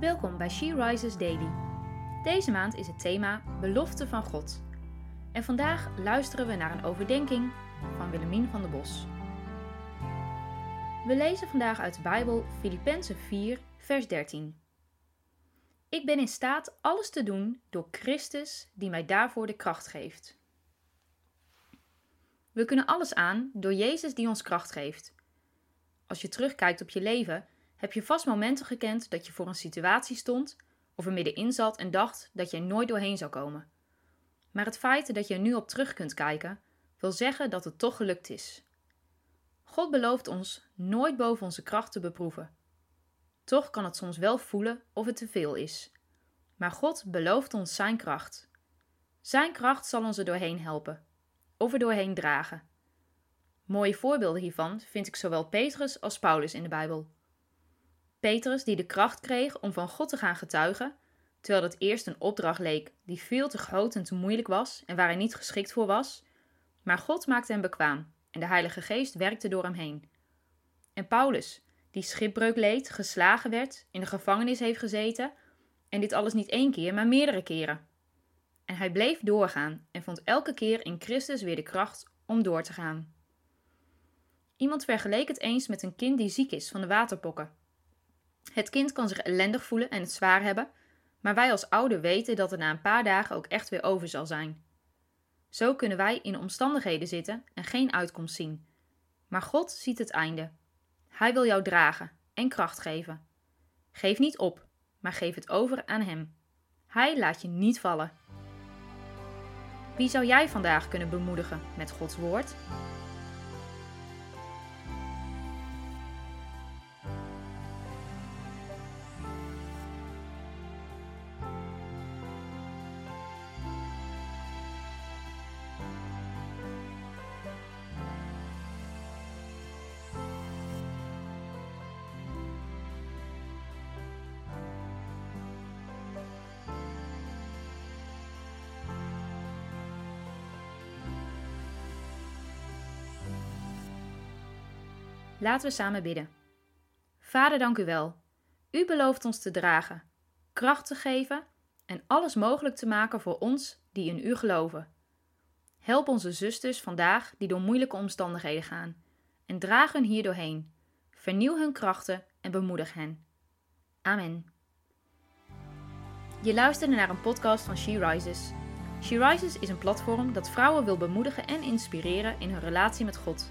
Welkom bij She Rises Daily. Deze maand is het thema Belofte van God. En vandaag luisteren we naar een overdenking van Willemien van der Bos. We lezen vandaag uit de Bijbel Filippenzen 4, vers 13. Ik ben in staat alles te doen door Christus die mij daarvoor de kracht geeft. We kunnen alles aan door Jezus die ons kracht geeft. Als je terugkijkt op je leven, heb je vast momenten gekend dat je voor een situatie stond of er middenin zat en dacht dat je er nooit doorheen zou komen. Maar het feit dat je er nu op terug kunt kijken, wil zeggen dat het toch gelukt is. God belooft ons nooit boven onze kracht te beproeven. Toch kan het soms wel voelen of het te veel is. Maar God belooft ons Zijn kracht. Zijn kracht zal ons er doorheen helpen, of er doorheen dragen. Mooie voorbeelden hiervan vind ik zowel Petrus als Paulus in de Bijbel. Petrus die de kracht kreeg om van God te gaan getuigen, terwijl het eerst een opdracht leek die veel te groot en te moeilijk was en waar hij niet geschikt voor was, maar God maakte hem bekwaam en de Heilige Geest werkte door hem heen. En Paulus, die schipbreuk leed, geslagen werd, in de gevangenis heeft gezeten, en dit alles niet één keer, maar meerdere keren. En hij bleef doorgaan en vond elke keer in Christus weer de kracht om door te gaan. Iemand vergeleek het eens met een kind die ziek is van de waterpokken. Het kind kan zich ellendig voelen en het zwaar hebben, maar wij als ouder weten dat het na een paar dagen ook echt weer over zal zijn. Zo kunnen wij in omstandigheden zitten en geen uitkomst zien. Maar God ziet het einde. Hij wil jou dragen en kracht geven. Geef niet op, maar geef het over aan Hem. Hij laat je niet vallen. Wie zou jij vandaag kunnen bemoedigen met Gods woord? Laten we samen bidden. Vader, dank u wel. U belooft ons te dragen, kracht te geven en alles mogelijk te maken voor ons die in u geloven. Help onze zusters vandaag die door moeilijke omstandigheden gaan en draag hen hier doorheen. Vernieuw hun krachten en bemoedig hen. Amen. Je luisterde naar een podcast van She Rises. She Rises is een platform dat vrouwen wil bemoedigen en inspireren in hun relatie met God.